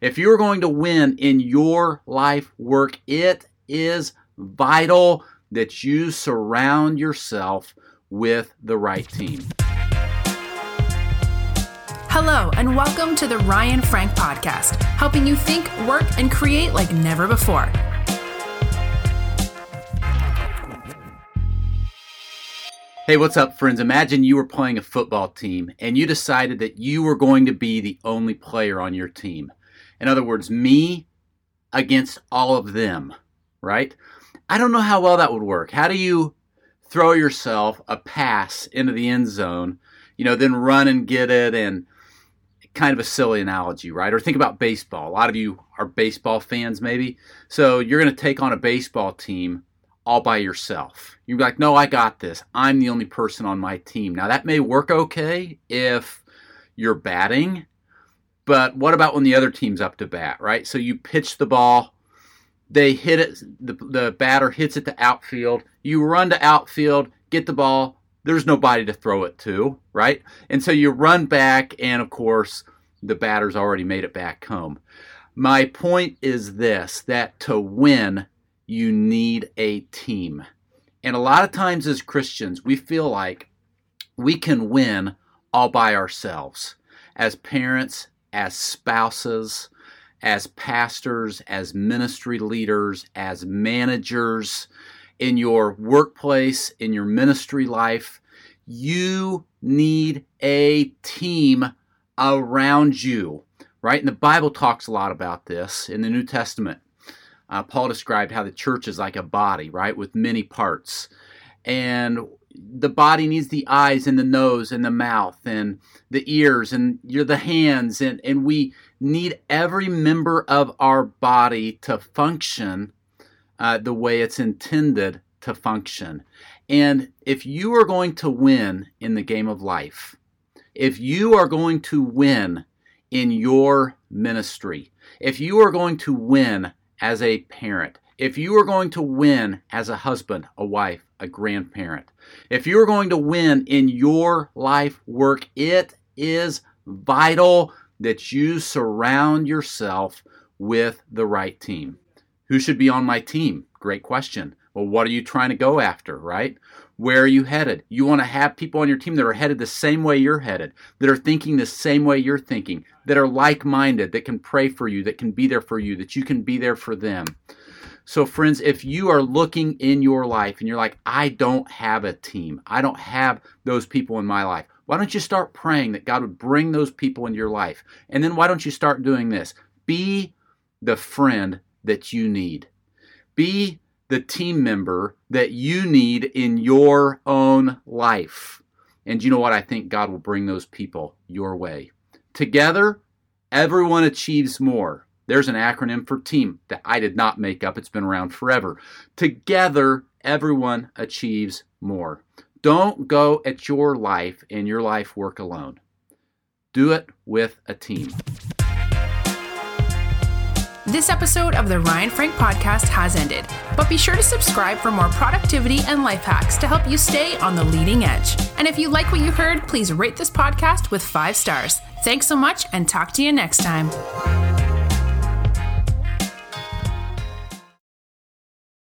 If you're going to win in your life work, it is vital that you surround yourself with the right team. Hello, and welcome to the Ryan Frank Podcast, helping you think, work, and create like never before. Hey, what's up, friends? Imagine you were playing a football team and you decided that you were going to be the only player on your team. In other words, me against all of them, right? I don't know how well that would work. How do you throw yourself a pass into the end zone, you know, then run and get it and kind of a silly analogy, right? Or think about baseball. A lot of you are baseball fans, maybe. So you're going to take on a baseball team all by yourself. You're like, no, I got this. I'm the only person on my team. Now, that may work okay if you're batting, but what about when the other team's up to bat, right? So you pitch the ball, they hit it, the, the batter hits it to outfield, you run to outfield, get the ball, there's nobody to throw it to, right? And so you run back, and of course, the batter's already made it back home. My point is this that to win, you need a team. And a lot of times as Christians, we feel like we can win all by ourselves as parents, as spouses, as pastors, as ministry leaders, as managers in your workplace, in your ministry life. You need a team around you, right? And the Bible talks a lot about this in the New Testament. Uh, Paul described how the church is like a body, right, with many parts. And the body needs the eyes and the nose and the mouth and the ears and you're the hands and, and we need every member of our body to function uh, the way it's intended to function. And if you are going to win in the game of life, if you are going to win in your ministry, if you are going to win as a parent, if you are going to win as a husband, a wife, a grandparent, if you're going to win in your life work, it is vital that you surround yourself with the right team. Who should be on my team? Great question. Well, what are you trying to go after, right? Where are you headed? You want to have people on your team that are headed the same way you're headed, that are thinking the same way you're thinking, that are like minded, that can pray for you, that can be there for you, that you can be there for them. So, friends, if you are looking in your life and you're like, I don't have a team, I don't have those people in my life, why don't you start praying that God would bring those people into your life? And then why don't you start doing this? Be the friend that you need. Be the team member that you need in your own life. And you know what? I think God will bring those people your way. Together, everyone achieves more. There's an acronym for team that I did not make up, it's been around forever. Together, everyone achieves more. Don't go at your life and your life work alone. Do it with a team. This episode of the Ryan Frank podcast has ended, but be sure to subscribe for more productivity and life hacks to help you stay on the leading edge. And if you like what you heard, please rate this podcast with five stars. Thanks so much and talk to you next time.